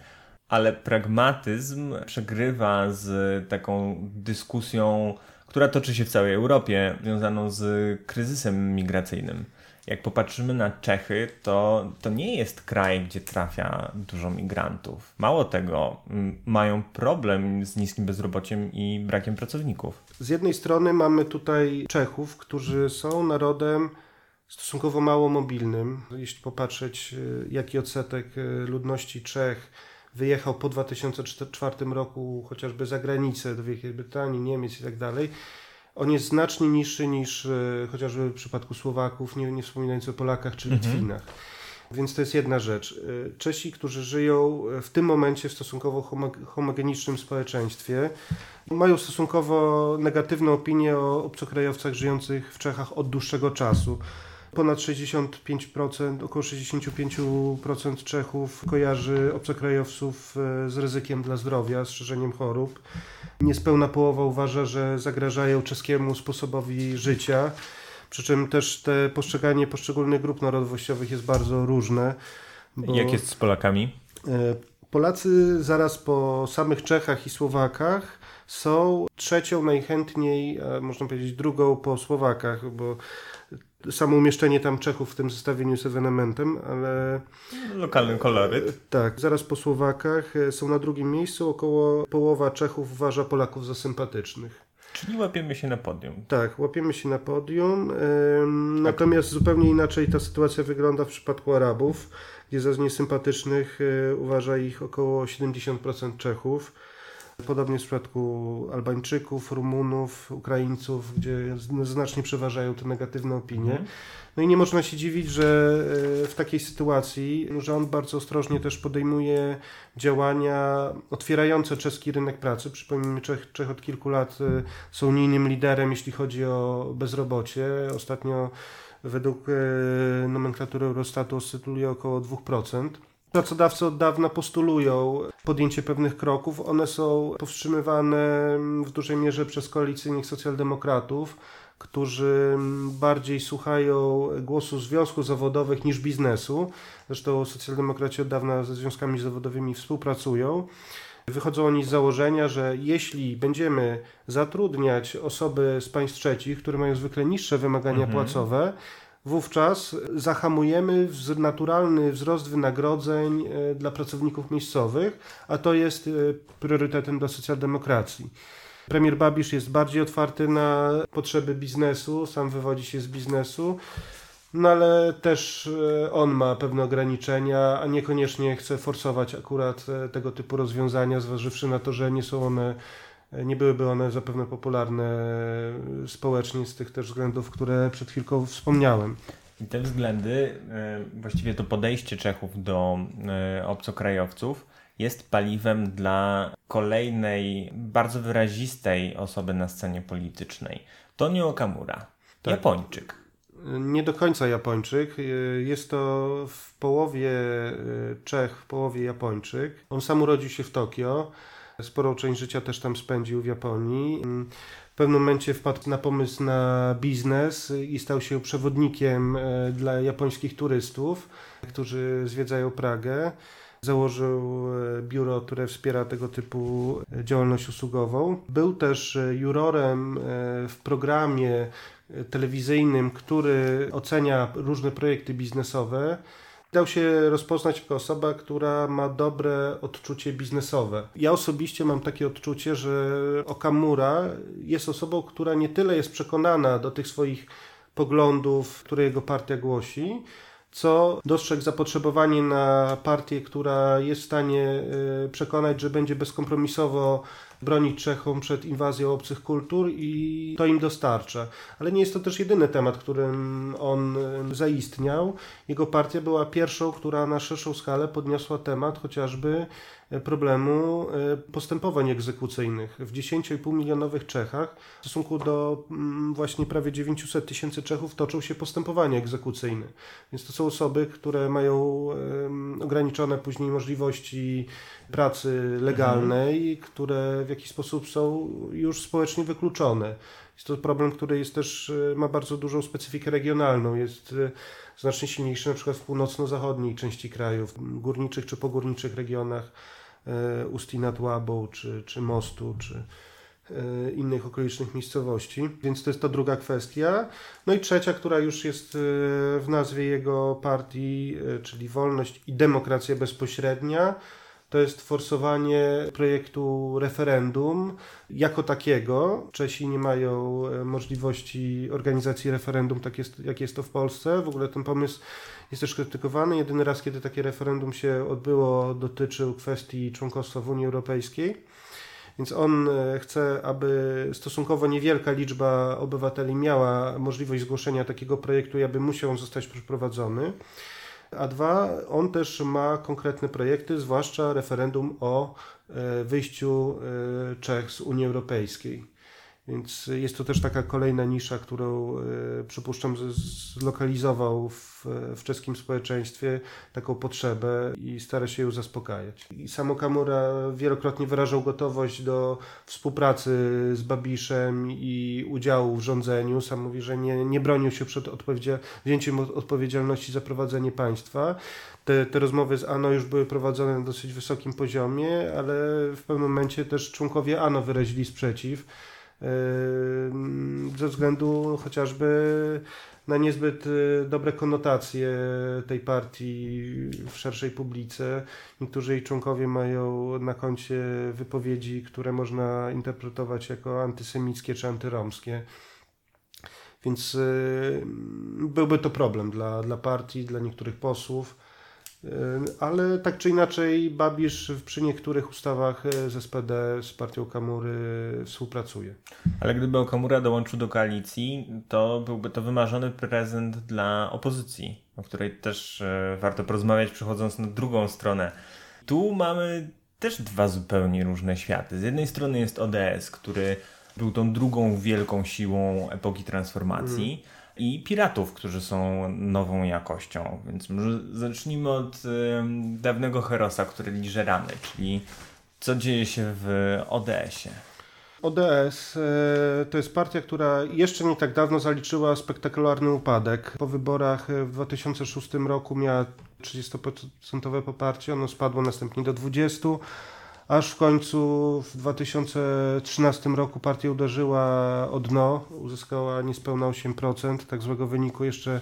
Ale pragmatyzm przegrywa z taką dyskusją, która toczy się w całej Europie, związaną z kryzysem migracyjnym jak popatrzymy na Czechy, to, to nie jest kraj, gdzie trafia dużo migrantów. Mało tego, mają problem z niskim bezrobociem i brakiem pracowników. Z jednej strony mamy tutaj Czechów, którzy są narodem stosunkowo mało mobilnym. Jeśli popatrzeć, e, jaki odsetek e, ludności Czech wyjechał po 2004 roku chociażby za granicę do Wielkiej Brytanii, Niemiec i tak dalej, on jest znacznie niższy niż e, chociażby w przypadku Słowaków, nie, nie wspominając o Polakach czy mhm. Więc to jest jedna rzecz. E, Czesi, którzy żyją w tym momencie w stosunkowo homogenicznym społeczeństwie, mają stosunkowo negatywną opinię o obcokrajowcach żyjących w Czechach od dłuższego czasu. Ponad 65%, około 65% Czechów kojarzy obcokrajowców e, z ryzykiem dla zdrowia, z szerzeniem chorób. Niespełna połowa uważa, że zagrażają czeskiemu sposobowi życia. Przy czym też te postrzeganie poszczególnych grup narodowościowych jest bardzo różne. Jak jest z Polakami? E, Polacy zaraz po samych Czechach i Słowakach są trzecią najchętniej, można powiedzieć drugą po Słowakach, bo samo umieszczenie tam Czechów w tym zestawieniu jest ewenementem, ale... Lokalny koloryt. Tak, zaraz po Słowakach e, są na drugim miejscu, około połowa Czechów uważa Polaków za sympatycznych. Czyli łapiemy się na podium. Tak, łapiemy się na podium. Natomiast zupełnie inaczej ta sytuacja wygląda w przypadku Arabów, gdzie za niesympatycznych e, uważa ich około 70% Czechów. Podobnie w przypadku Albańczyków, Rumunów, Ukraińców, gdzie znacznie przeważają te negatywne opinie. Mhm. No i nie można się dziwić, że e, w takiej sytuacji rząd bardzo ostrożnie też podejmuje działania otwierające czeski rynek pracy. Przypomnijmy, Czech, Czech od kilku lat e, są unijnym liderem, jeśli chodzi o bezrobocie. Ostatnio według e, nomenklatury Eurostatu oscyluje około 2%. Pracodawcy od dawna postulują podjęcie pewnych kroków. One są powstrzymywane w dużej mierze przez koalicyjnych socjaldemokratów, którzy bardziej słuchają głosu związków zawodowych niż biznesu. Zresztą socjaldemokraci od dawna ze związkami zawodowymi współpracują. Wychodzą oni z założenia, że jeśli będziemy zatrudniać osoby z państw trzecich, które mają zwykle niższe wymagania mhm. płacowe, wówczas zahamujemy naturalny wzrost wynagrodzeń e, dla pracowników miejscowych, a to jest e, priorytetem dla socjaldemokracji. Premier Babisz jest bardziej otwarty na potrzeby biznesu, sam wywodzi się z biznesu, no ale też e, on ma pewne ograniczenia, a niekoniecznie chce forsować akurat tego typu rozwiązania, zważywszy na to, że nie są one nie byłyby one zapewne popularne społecznie z tych też względów, które przed chwilką wspomniałem. I te względy, e, właściwie to podejście Czechów do e, obcokrajowców jest paliwem dla kolejnej, bardzo wyrazistej osoby na scenie politycznej. Tonio Okamura, tak. Japończyk. Nie do końca Japończyk. Jest to w połowie e, Czech, w połowie Japończyk. On sam urodził się w Tokio. Sporą część życia też tam spędził w Japonii. W pewnym momencie wpadł na pomysł na biznes i stał się przewodnikiem e, dla japońskich turystów, którzy zwiedzają Pragę. Założył e, biuro, które wspiera tego typu e, działalność usługową. Był też jurorem w programie telewizyjnym, który ocenia różne projekty biznesowe. Dał się rozpoznać jako osoba, która ma dobre odczucie biznesowe. Ja osobiście mam takie odczucie, że Okamura jest osobą, która nie tyle jest przekonana do tych swoich poglądów, które jego partia głosi, co dostrzegł zapotrzebowanie na partię, która jest w stanie y, przekonać, że będzie bezkompromisowo bronić Czechom przed inwazją obcych kultur i to im dostarcza. Ale nie jest to też jedyny temat, którym on zaistniał. Jego partia była pierwszą, która na szerszą skalę podniosła temat chociażby problemu e, postępowań egzekucyjnych. W 10,5 milionowych Czechach w stosunku do mm, właśnie prawie 900 tysięcy Czechów toczą się postępowania egzekucyjne. Więc to są osoby, które mają ograniczone później możliwości pracy legalnej, mhm. które w jakiś sposób są już społecznie wykluczone. Jest to problem, który jest też, e, ma bardzo dużą specyfikę regionalną. Jest e, znacznie silniejszy na przykład w północno-zachodniej części krajów, górniczych czy pogórniczych regionach Usti nad Łabą, czy, czy Mostu, czy e, innych okolicznych miejscowości. Więc to jest to druga kwestia. No i trzecia, która już jest e, w nazwie jego partii, czyli Wolność i Demokracja Bezpośrednia. To jest forsowanie projektu referendum jako takiego. Czesi nie mają możliwości organizacji referendum, tak jest, jak jest to w Polsce. W ogóle ten pomysł jest też krytykowany. Jedyny raz, kiedy takie referendum się odbyło, dotyczył kwestii członkostwa w Unii Europejskiej. Więc on chce, aby stosunkowo niewielka liczba obywateli miała możliwość zgłoszenia takiego projektu aby musiał on zostać przeprowadzony. A dwa, on też ma konkretne projekty, zwłaszcza referendum o wyjściu Czech z Unii Europejskiej. Więc jest to też taka kolejna nisza, którą e, przypuszczam, zlokalizował w, w czeskim społeczeństwie taką potrzebę i stara się ją zaspokajać. I samo Kamura wielokrotnie wyrażał gotowość do współpracy z Babiszem i udziału w rządzeniu. Sam mówi, że nie, nie bronił się przed wzięciem odpowiedzialności za prowadzenie państwa. Te, te rozmowy z ANO już były prowadzone na dosyć wysokim poziomie, ale w pewnym momencie też członkowie ANO wyrazili sprzeciw ze względu chociażby na niezbyt y, dobre konotacje tej partii w szerszej publice. Niektórzy jej członkowie mają na koncie wypowiedzi, które można interpretować jako antysemickie czy antyromskie. Więc y, byłby to problem dla, dla partii, dla niektórych posłów. Ale tak czy inaczej, Babisz przy niektórych ustawach e, z SPD z partią Kamury współpracuje. Ale gdyby Okamura dołączył do koalicji, to byłby to wymarzony prezent dla opozycji, o której też e, warto porozmawiać, przechodząc na drugą stronę. Tu mamy też dwa zupełnie różne światy. Z jednej strony jest ODS, który był tą drugą wielką siłą epoki transformacji. Mm i piratów, którzy są nową jakością. Więc może zacznijmy od dawnego Herosa, który liże rany, czyli co dzieje się w ODS-ie. ODS e, to jest partia, która jeszcze nie tak dawno zaliczyła spektakularny upadek. Po wyborach w 2006 roku miała 30% poparcie, ono spadło następnie do 20% aż w końcu w 2013 roku partia uderzyła o dno, uzyskała niespełna 8%, tak złego wyniku jeszcze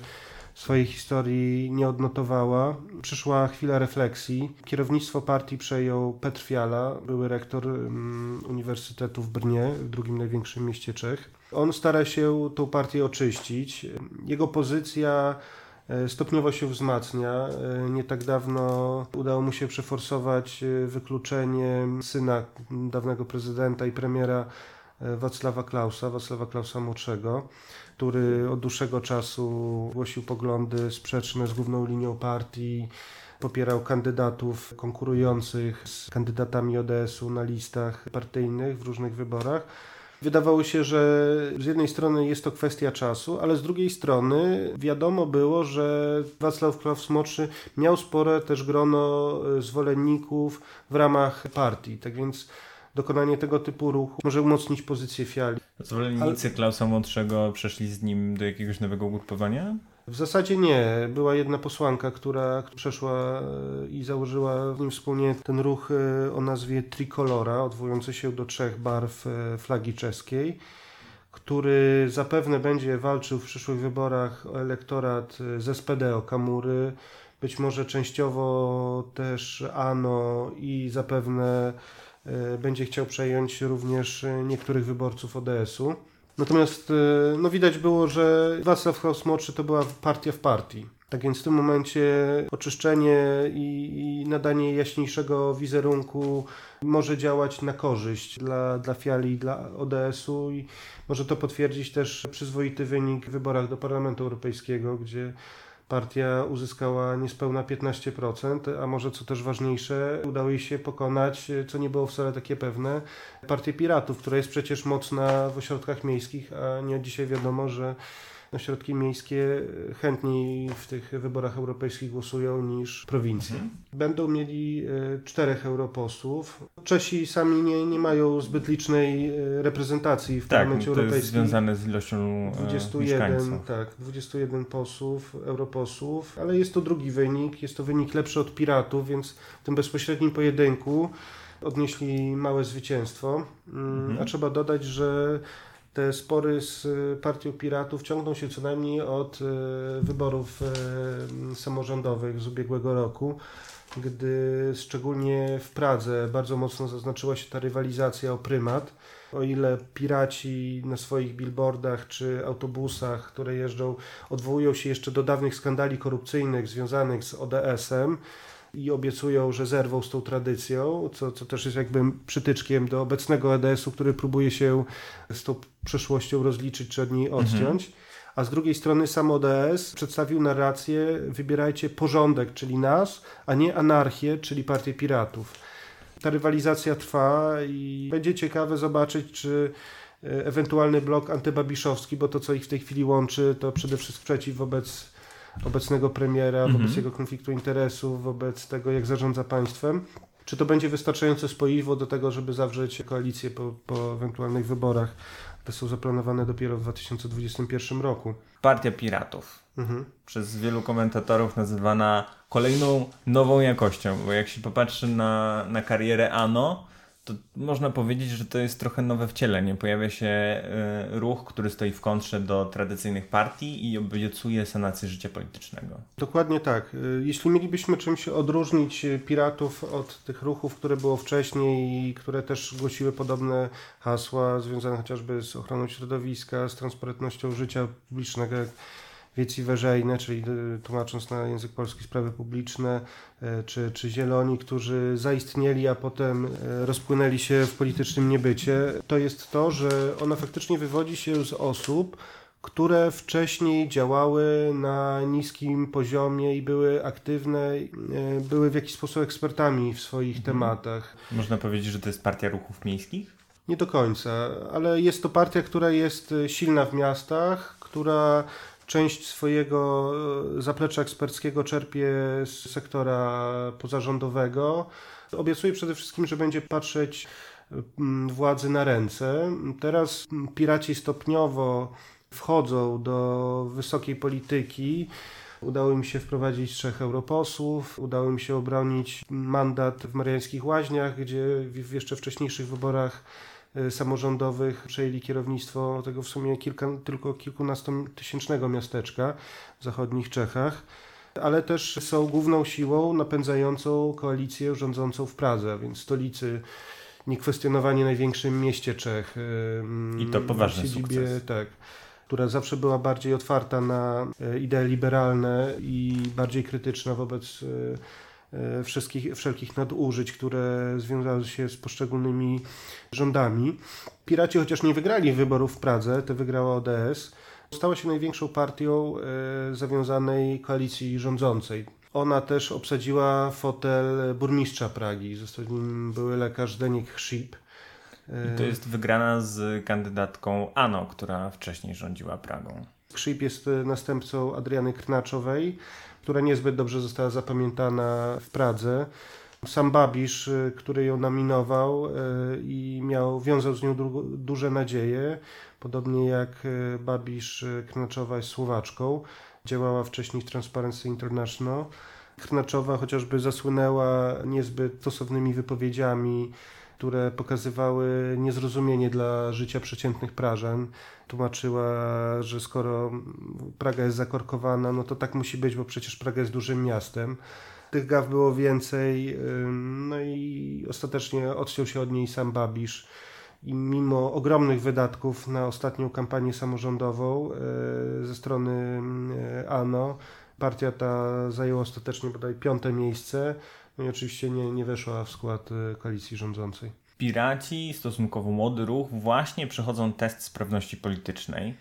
swojej historii nie odnotowała. Przyszła chwila refleksji. Kierownictwo partii przejął Petr Fiala, były rektor um, Uniwersytetu w Brnie, w drugim największym mieście Czech. On stara się tą partię oczyścić. Jego pozycja stopniowo się wzmacnia. E, nie tak dawno udało mu się przeforsować e, wykluczenie syna dawnego prezydenta i premiera Wacława Klausa, Wacława Klausa młodszego, który od dłuższego czasu głosił poglądy sprzeczne z główną linią partii, popierał kandydatów konkurujących z kandydatami ODS-u na listach partyjnych w różnych wyborach. Wydawało się, że z jednej strony jest to kwestia czasu, ale z drugiej strony wiadomo było, że Wacław Klaus młodszy miał spore też grono e, zwolenników w ramach partii. Tak więc dokonanie tego typu ruchu może umocnić pozycję Fiali. Zwolennicy ale... Klausa Młodszego przeszli z nim do jakiegoś nowego ugrupowania? W zasadzie nie. Była jedna posłanka, która przeszła e, i założyła w nim wspólnie ten ruch e, o nazwie Tricolora, odwołujący się do trzech barw e, flagi czeskiej, który zapewne będzie walczył w przyszłych wyborach o elektorat z SPD, o Kamury, być może częściowo też ANO i zapewne będzie chciał przejąć również niektórych wyborców ODS-u. Natomiast e, no, widać było, że Wacław Klaus młodszy to była partia w partii. Tak więc w tym momencie oczyszczenie i, i, nadanie jaśniejszego wizerunku może działać na korzyść dla, dla Fiali dla ODS-u i może to potwierdzić też przyzwoity wynik w wyborach do Parlamentu Europejskiego, gdzie Partia uzyskała niespełna 15%, a może co też ważniejsze, udało jej się pokonać, co nie było wcale takie pewne, partię Piratów, która jest przecież mocna w ośrodkach miejskich, a nie od dzisiaj wiadomo, że ośrodki miejskie chętniej w tych wyborach europejskich głosują niż prowincje. Mhm. Będą mieli e, czterech europosłów. Czesi sami nie, nie mają zbyt licznej e, reprezentacji w tak, Parlamencie to Europejskim. jest związane z ilością 21, e, tak, 21 posłów, europosłów, ale jest to drugi wynik, jest to wynik lepszy od Piratów, więc w tym bezpośrednim pojedynku odnieśli małe zwycięstwo. Mm, mhm. A trzeba dodać, że te spory z partią piratów ciągną się co najmniej od e, wyborów e, samorządowych z ubiegłego roku, gdy szczególnie w Pradze bardzo mocno zaznaczyła się ta rywalizacja o prymat. O ile piraci na swoich billboardach czy autobusach, które jeżdżą, odwołują się jeszcze do dawnych skandali korupcyjnych związanych z ODS-em, i obiecują, że zerwą z tą tradycją, co, co też jest jakby przytyczkiem do obecnego EDS-u, który próbuje się z tą przeszłością rozliczyć czy od niej odciąć. Mhm. A z drugiej strony sam ODS przedstawił narrację wybierajcie porządek, czyli nas, a nie anarchię, czyli partię piratów. Ta rywalizacja trwa i będzie ciekawe zobaczyć, czy e, ewentualny blok antybabiszowski, bo to co ich w tej chwili łączy, to przede wszystkim sprzeciw wobec obecnego premiera, mhm. wobec jego konfliktu interesów, wobec tego, jak zarządza państwem. Czy to będzie wystarczające spoiwo do tego, żeby zawrzeć koalicję po, po ewentualnych wyborach? Te są zaplanowane dopiero w 2021 roku. Partia Piratów. Mhm. Przez wielu komentatorów nazywana kolejną nową jakością, bo jak się popatrzy na, na karierę Ano, to można powiedzieć, że to jest trochę nowe wcielenie. Pojawia się y, ruch, który stoi w kontrze do tradycyjnych partii i obiecuje sanację życia politycznego. Dokładnie tak. Y, jeśli mielibyśmy czymś odróżnić piratów od tych ruchów, które było wcześniej i które też głosiły podobne hasła związane chociażby z ochroną środowiska, z transparentnością życia publicznego, wieci weżejne, czyli y, tłumacząc na język polski sprawy publiczne, y, czy, czy zieloni, którzy zaistnieli, a potem y, rozpłynęli się w politycznym niebycie, to jest to, że ona faktycznie wywodzi się z osób, które wcześniej działały na niskim poziomie i były aktywne, były w jakiś sposób ekspertami w swoich mhm. tematach. Można powiedzieć, że to jest partia ruchów miejskich? Nie do końca, ale jest to partia, która jest silna w miastach, która część swojego e, zaplecza eksperckiego czerpie z sektora pozarządowego. Obiecuje przede wszystkim, że będzie patrzeć mm, władzy na ręce. Teraz piraci stopniowo wchodzą do wysokiej polityki. Udało im się wprowadzić trzech europosłów, udało im się obronić mandat w Mariańskich Łaźniach, gdzie w jeszcze wcześniejszych wyborach samorządowych przejęli kierownictwo tego w sumie kilka, tylko kilkunastotysięcznego miasteczka w zachodnich Czechach, ale też są główną siłą napędzającą koalicję rządzącą w Pradze, więc stolicy niekwestionowanie największym mieście Czech. I to poważny siedzibie, sukces. Tak która zawsze była bardziej otwarta na y, idee liberalne i bardziej krytyczna wobec E, wszystkich, wszelkich nadużyć, które związały się z poszczególnymi rządami. Piraci, chociaż nie wygrali wyborów w Pradze, to wygrała ODS, stała się największą partią e, zawiązanej koalicji rządzącej. Ona też obsadziła fotel burmistrza Pragi. Został nim były lekarz Denik Chrzip. I to jest wygrana z kandydatką Ano, która wcześniej rządziła Pragą. Chrzip jest następcą Adriany Krnaczowej która niezbyt dobrze została zapamiętana w Pradze. Sam Babisz, y, który ją nominował y, i miał, wiązał z nią du duże nadzieje, podobnie jak y, Babisz Knaczowa jest Słowaczką, działała wcześniej w Transparency International. Krnaczowa chociażby zasłynęła niezbyt stosownymi wypowiedziami które pokazywały niezrozumienie dla życia przeciętnych Prażan. Tłumaczyła, że skoro Praga jest zakorkowana, no to tak musi być, bo przecież Praga jest dużym miastem. Tych gaw było więcej, no i ostatecznie odciął się od niej sam Babisz. I mimo ogromnych wydatków na ostatnią kampanię samorządową e, ze strony e, ANO, partia ta zajęła ostatecznie bodaj piąte miejsce. No i oczywiście nie, nie weszła w skład e, koalicji rządzącej. Piraci, stosunkowo młody ruch, właśnie przechodzą test sprawności politycznej.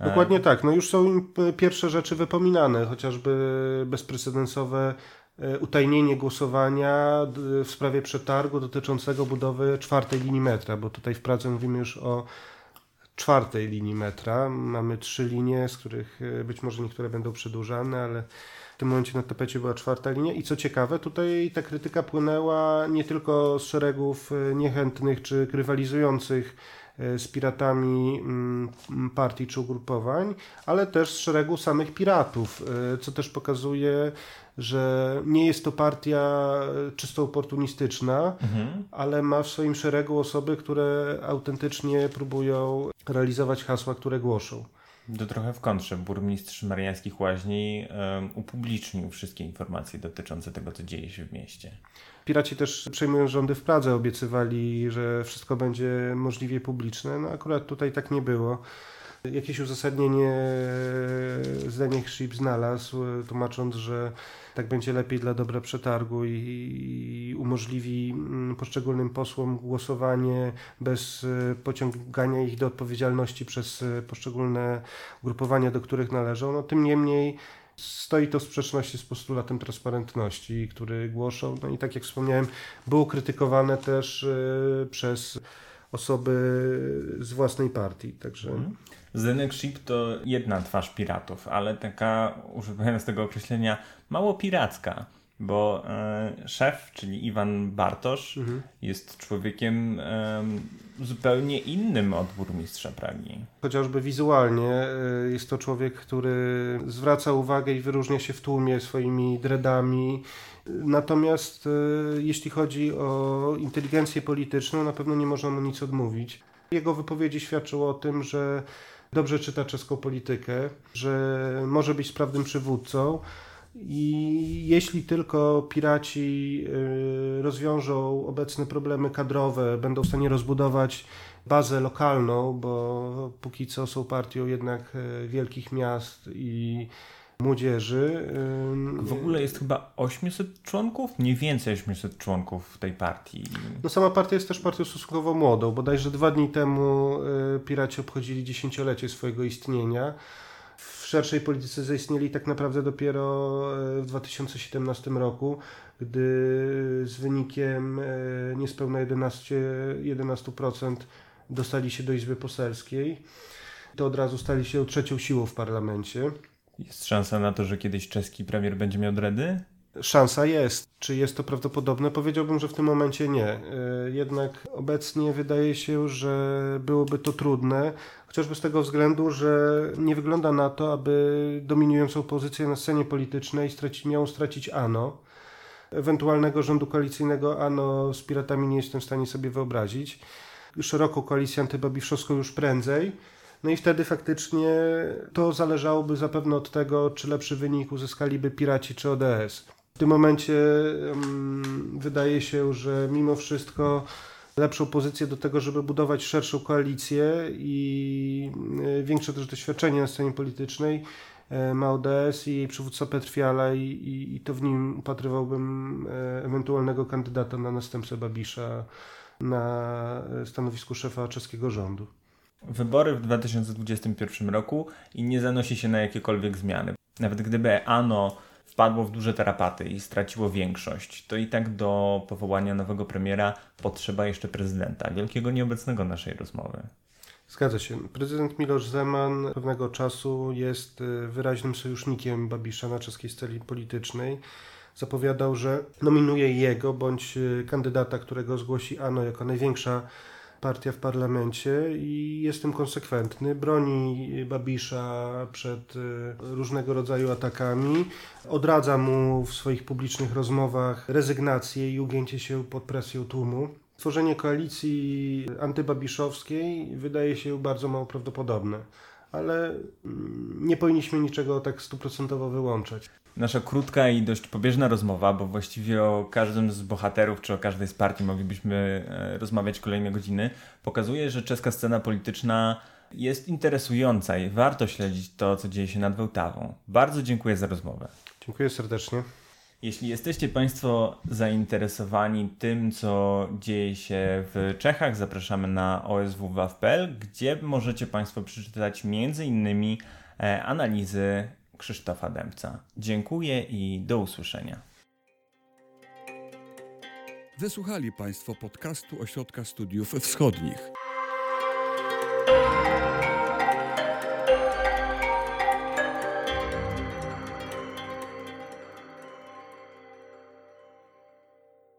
Dokładnie tak. No już są im pierwsze rzeczy wypominane, chociażby bezprecedensowe utajnienie głosowania w sprawie przetargu dotyczącego budowy czwartej linii metra, bo tutaj w Pradze mówimy już o czwartej linii metra. Mamy trzy linie, z których być może niektóre będą przedłużane, ale w tym momencie na tapecie była czwarta linia i co ciekawe, tutaj ta krytyka płynęła nie tylko z szeregów e, niechętnych czy rywalizujących e, z piratami mm, partii czy ugrupowań, ale też z szeregu samych piratów, e, co też pokazuje, że nie jest to partia czysto oportunistyczna, mhm. ale ma w swoim szeregu osoby, które autentycznie próbują realizować hasła, które głoszą. To trochę w kontrze. Burmistrz Mariańskich Łaźni um, upublicznił wszystkie informacje dotyczące tego, co dzieje się w mieście. Piraci też przejmując rządy w Pradze obiecywali, że wszystko będzie możliwie publiczne. No akurat tutaj tak nie było. Jakieś uzasadnienie Zdenek Szyb znalazł, tłumacząc, że tak będzie lepiej dla dobra przetargu i umożliwi mm, poszczególnym posłom głosowanie bez e, pociągania ich do odpowiedzialności przez e, poszczególne grupowania, do których należą. No, tym niemniej stoi to w sprzeczności z postulatem transparentności, który głoszą. No i tak jak wspomniałem, było krytykowane też e, przez osoby z własnej partii. Także. Zdenek Ship to jedna twarz piratów, ale taka, używając tego określenia, mało piracka, bo e, szef, czyli Iwan Bartosz, mhm. jest człowiekiem e, zupełnie innym od burmistrza Pragi. Chociażby wizualnie e, jest to człowiek, który zwraca uwagę i wyróżnia się w tłumie swoimi dreadami. Natomiast e, jeśli chodzi o inteligencję polityczną, na pewno nie można mu nic odmówić. Jego wypowiedzi świadczą o tym, że dobrze czyta czeską politykę, że może być sprawnym przywódcą. I jeśli tylko piraci y, rozwiążą obecne problemy kadrowe, będą w stanie rozbudować bazę lokalną, bo póki co są partią jednak y, wielkich miast i młodzieży. W ogóle jest chyba 800 członków? Mniej więcej 800 członków tej partii. No sama partia jest też partią stosunkowo młodą. Bodajże dwa dni temu y, piraci obchodzili dziesięciolecie swojego istnienia. W szerszej polityce zaistnieli tak naprawdę dopiero y, w 2017 roku, gdy z wynikiem y, niespełna 11, 11% dostali się do Izby Poselskiej. To od razu stali się trzecią siłą w parlamencie. Jest szansa na to, że kiedyś czeski premier będzie miał dredy? Szansa jest. Czy jest to prawdopodobne? Powiedziałbym, że w tym momencie nie. E, jednak obecnie wydaje się, że byłoby to trudne, chociażby z tego względu, że nie wygląda na to, aby dominującą pozycję na scenie politycznej straci, miało stracić ANO. Ewentualnego rządu koalicyjnego ANO z piratami nie jestem w stanie sobie wyobrazić. Szeroką koalicję antybabiszowską już prędzej no i wtedy faktycznie to zależałoby zapewne od tego, czy lepszy wynik uzyskaliby Piraci czy ODS. W tym momencie um, wydaje się, że mimo wszystko lepszą pozycję do tego, żeby budować szerszą koalicję i e, większe też doświadczenie na scenie politycznej e, ma ODS i jej przywódca Petr Fiala i, i, i to w nim upatrywałbym e, ewentualnego kandydata na następcę Babisza na stanowisku szefa czeskiego rządu wybory w 2021 roku i nie zanosi się na jakiekolwiek zmiany. Nawet gdyby ANO wpadło w duże tarapaty i straciło większość, to i tak do powołania nowego premiera potrzeba jeszcze prezydenta, wielkiego nieobecnego naszej rozmowy. Zgadza się. Prezydent Miloš Zeman pewnego czasu jest y, wyraźnym sojusznikiem Babisza na czeskiej scenie politycznej. Zapowiadał, że nominuje jego bądź y, kandydata, którego zgłosi ANO jako największa partia w parlamencie i jestem konsekwentny. Broni Babisza przed y, różnego rodzaju atakami. Odradza mu w swoich publicznych rozmowach rezygnację i ugięcie się pod presją tłumu. Tworzenie koalicji antybabiszowskiej wydaje się bardzo mało prawdopodobne, ale mm, nie powinniśmy niczego tak stuprocentowo wyłączać nasza krótka i dość pobieżna rozmowa, bo właściwie o każdym z bohaterów czy o każdej z partii moglibyśmy e, rozmawiać kolejne godziny, pokazuje, że czeska scena polityczna jest interesująca i warto śledzić to, co dzieje się nad Wełtawą. Bardzo dziękuję za rozmowę. Dziękuję serdecznie. Jeśli jesteście Państwo zainteresowani tym, co dzieje się w Czechach, zapraszamy na oswwaw.pl, gdzie możecie Państwo przeczytać m.in. E, analizy Krzysztofa Dębca. Dziękuję i do usłyszenia. Wysłuchali Państwo podcastu Ośrodka Studiów Wschodnich.